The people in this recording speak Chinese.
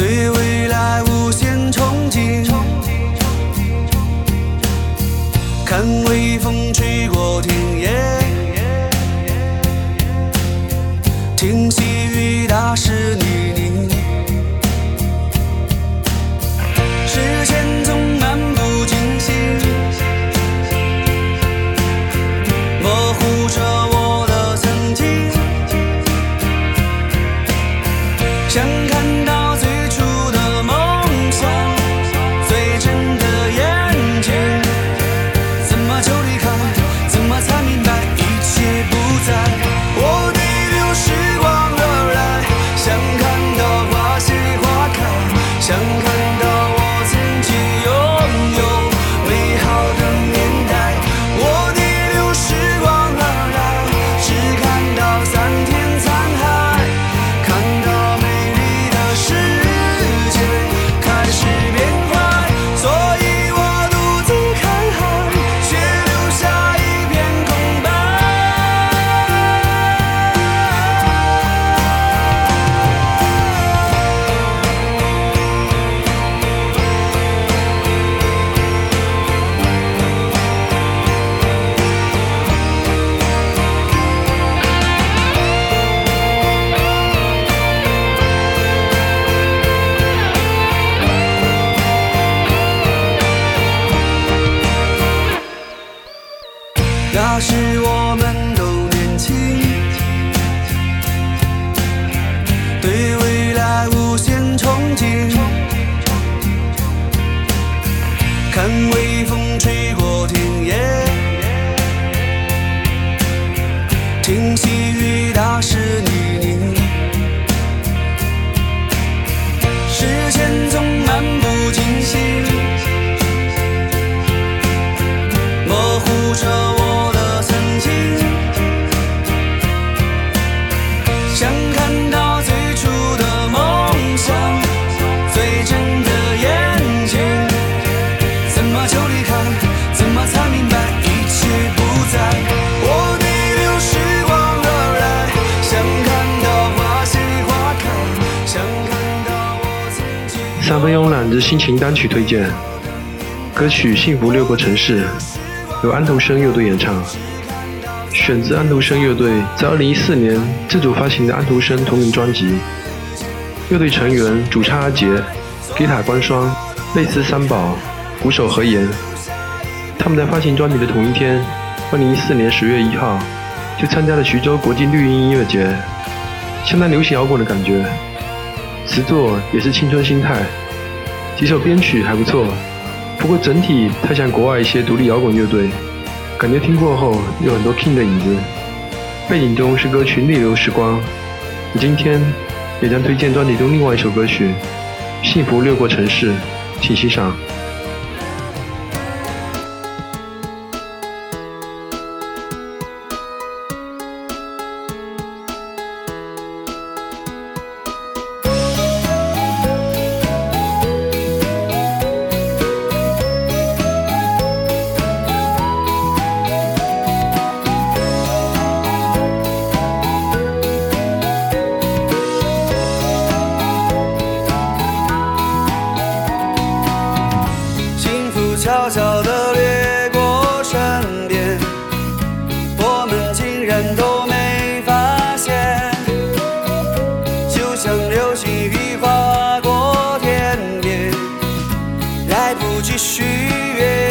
对未来无限憧憬。看微风吹过天。吹过田野，听经。三分慵懒之心情单曲推荐，歌曲《幸福六个城市》由安徒生乐队演唱，选自安徒生乐队在2014年自主发行的安徒生同名专辑。乐队成员主唱阿杰，吉他关双，贝斯三宝，鼓手何言。他们在发行专辑的同一天，2014年10月1号，就参加了徐州国际绿茵音乐节，相当流行摇滚的感觉。词作也是青春心态，几首编曲还不错，不过整体太像国外一些独立摇滚乐队，感觉听过后有很多 King 的影子。背景中是歌曲《逆流时光》，今天也将推荐专辑中另外一首歌曲《幸福掠过城市》，请欣赏。悄悄地掠过身边，我们竟然都没发现，就像流星雨划过天边，来不及许愿。